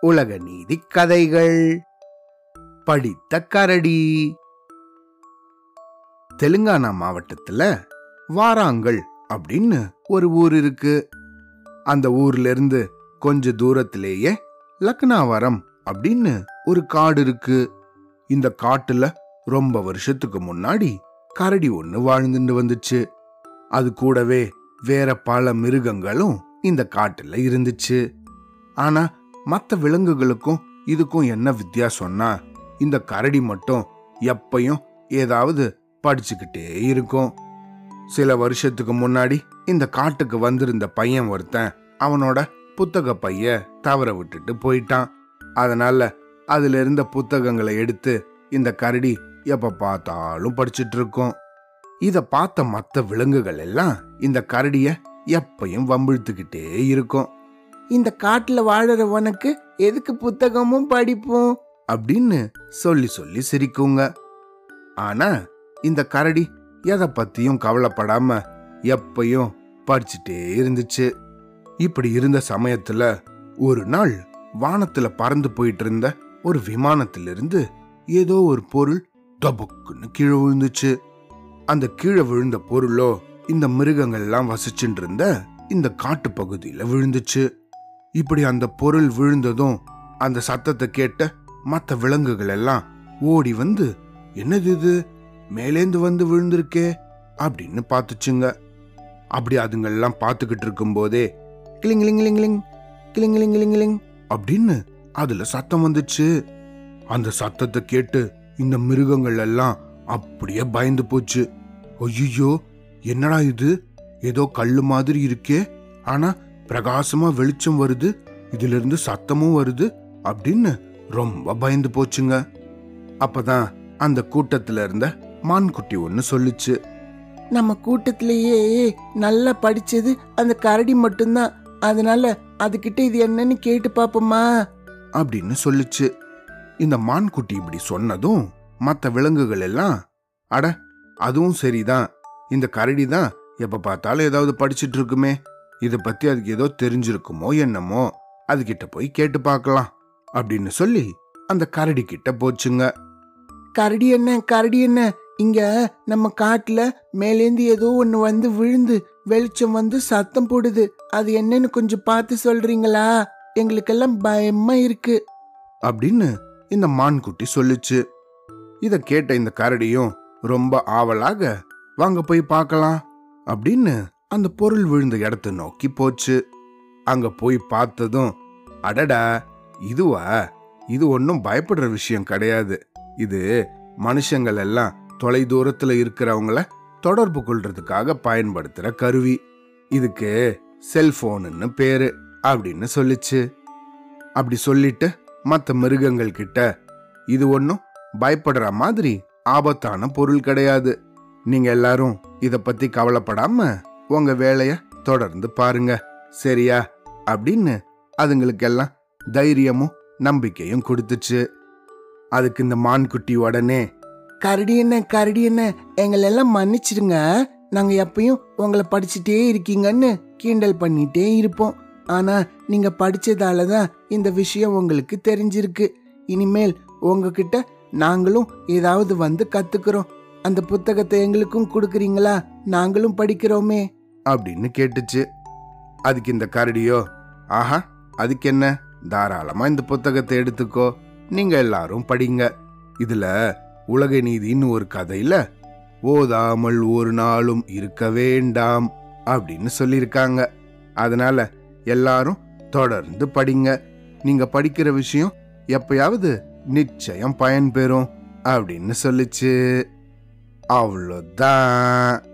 உலக நீதி கதைகள். படித்த கரடி. தெலுங்கானா மாவட்டத்துல வாராங்கல் அப்படின்னு ஒரு ஊர் இருக்கு. அந்த ஊர்ல இருந்து கொஞ்ச தூரத்திலேயே லக்னாவரம் அப்படின்னு ஒரு காடு இருக்கு. இந்த காட்டுல ரொம்ப வருஷத்துக்கு முன்னாடி கரடி ஒன்னு வாழ்ந்துட்டு வந்துச்சு. அது கூடவே வேற பல மிருகங்களும் இந்த காட்டுல இருந்துச்சு. ஆனா மற்ற விலங்குகளுக்கும் இதுக்கும் என்ன வித்தியாசம்னா இந்த கரடி மட்டும் எப்பயும் ஏதாவது படிச்சுக்கிட்டே இருக்கும். சில வருஷத்துக்கு முன்னாடி இந்த காட்டுக்கு வந்திருந்த பையன் ஒருத்தன் அவனோட புத்தக பைய தவற விட்டுட்டு போயிட்டான். அதனால அதுல இருந்த புத்தகங்களை எடுத்து இந்த கரடி எப்ப பார்த்தாலும் படிச்சிட்டு இருக்கும். இத பார்த்த மற்ற விலங்குகள் எல்லாம் இந்த கரடிய எப்பயும் வம்பிழுத்துக்கிட்டே இருக்கும். இந்த காட்டுல வாழறவனுக்கு எதுக்கு புத்தகமும் படிப்போம்? அப்படின்னு சொல்லி சொல்லி சிரிக்குங்க. ஆனா இந்த கரடி எதை பத்தியும் கவலைப்படாம எப்பயும் படிச்சுட்டே இருந்துச்சு. இப்படி இருந்த சமயத்துல ஒரு நாள் வானத்துல பறந்து போயிட்டு இருந்த ஒரு விமானத்திலிருந்து ஏதோ ஒரு பொருள் டபுக்குன்னு கீழே விழுந்துச்சு. அந்த கீழே விழுந்த பொருளோ இந்த மிருகங்கள்லாம் வசிச்சுட்டு இருந்த இந்த காட்டு பகுதியில விழுந்துச்சு. இப்படி அந்த பொருள் விழுந்ததும் அந்த சத்தத்தை கேட்ட மற்ற விலங்குகள் எல்லாம் ஓடி வந்து என்னது இது? மேலேந்து வந்து விழுந்திருக்கே? அப்படின்னு பார்த்துச்சுங்க. அப்படி அதுங்கெல்லாம் பார்த்துக்கிட்டு இருக்கும்போதே கிளிங்கிலிங்கிலிங்கிலிங் கிளிங்கிலிங்கிலிங்கிலிங் அப்படின்னு அதுல சத்தம் வந்துச்சு. அந்த சத்தத்தை கேட்டு இந்த மிருகங்கள் எல்லாம் அப்படியே பயந்து போச்சு. ஐயோ என்னடா இது? ஏதோ கல்லு மாதிரி இருக்கே. ஆனா பிரகாசமா வெளிச்சம் வருது. இதுல இருந்து சத்தமும் வருது. அப்படின்னு ரொம்ப பயந்து போச்சுங்க. அப்பதான் அந்த கூட்டத்துல இருந்த மான்குட்டி ஒன்னு சொல்லுச்சு. நம்ம கூட்டத்திலேயே நல்லா படிச்சது அந்த கரடி மட்டும்தான். அதனால அதுகிட்ட இது என்னன்னு கேட்டு பாப்போமா? அப்படின்னு சொல்லுச்சு. இந்த மான்குட்டி இப்படி சொன்னதும் மற்ற விலங்குகள் எல்லாம் அட அதுவும் சரிதான். இந்த கரடி தான் எப்ப பார்த்தாலும் ஏதாவது படிச்சிட்டு இருக்குமே. இத பத்தி அதுக்கு ஏதோ தெரிஞ்சிருக்குமோ என்னமோ அதுகிட்ட போய் கேட்டு பார்க்கலாம் அப்படின்னு சொல்லி அந்த கரடி கிட்ட போச்சுங்க. கரடி என்ன கரடி என்ன? இங்க நம்ம காட்டுல மேலேந்து ஏதோ ஒண்ணு வந்து விழுந்து வெளிச்சம் வந்து சத்தம் போடுது. அது என்னன்னு கொஞ்சம் பார்த்து சொல்றீங்களா? எங்களுக்கெல்லாம் பயமா இருக்கு. அப்படின்னு இந்த மான்குட்டி சொல்லுச்சு. இத கேட்ட இந்த கரடியும் ரொம்ப ஆவலாக வாங்க போய் பார்க்கலாம் அப்படின்னு அந்த பொருள் விழுந்த இடத்தை நோக்கி போச்சு. அங்க போய் பார்த்ததும் அடடா இதுவா? இது ஒன்றும் பயப்படுற விஷயம் கிடையாது. இது மனுஷங்கள் எல்லாம் தொலை தூரத்தில் இருக்கிறவங்கள தொடர்பு கொள்றதுக்காக பயன்படுத்துற கருவி. இதுக்கு செல்போனுன்னு பேரு அப்படின்னு சொல்லிச்சு. அப்படி சொல்லிட்டு மற்ற மிருகங்கள் கிட்ட இது ஒன்றும் பயப்படுற மாதிரி ஆபத்தான பொருள் கிடையாது. நீங்க எல்லாரும் இத பத்தி கவலைப்படாம உங்க வேலைய தொடர்ந்து பாருங்க. சரியா? அப்படின்னு அதுங்களுக்கெல்லாம் தைரியமும் நம்பிக்கையும் கொடுத்துச்சு. அதுக்கு இந்த மான்குட்டி உடனே கரடி என்ன கரடி என்ன எங்களெல்லாம் மன்னிச்சிடுங்க. நாங்க எப்பயும் உங்களை படிச்சுட்டே இருக்கீங்கன்னு கிண்டல் பண்ணிட்டே இருப்போம். ஆனா நீங்க படிச்சதால தான் இந்த விஷயம் உங்களுக்கு தெரிஞ்சிருக்கு. இனிமேல் உங்ககிட்ட நாங்களும் ஏதாவது வந்து கத்துக்கிறோம். அந்த புத்தகத்தை எங்களுக்கும் கொடுக்குறீங்களா? நாங்களும் படிக்கிறோமே. அப்படின்னு கேட்டுச்சு. அதுக்கு இந்த கரடியோ ஆஹா அதுக்கு என்ன? தாராளமா இந்த புத்தகத்தை எடுத்துக்கோ. நீங்க எல்லாரும் படிங்க. இதுல உலக நீதின்னு ஒரு கதையில ஓதாமல் ஒரு நாளும் இருக்க வேண்டாம் அப்படின்னு சொல்லியிருக்காங்க. அதனால எல்லாரும் தொடர்ந்து படிங்க. நீங்க படிக்கிற விஷயம் எப்பயாவது நிச்சயம் பயன்பெறும் அப்படின்னு சொல்லுச்சு. Avlodan.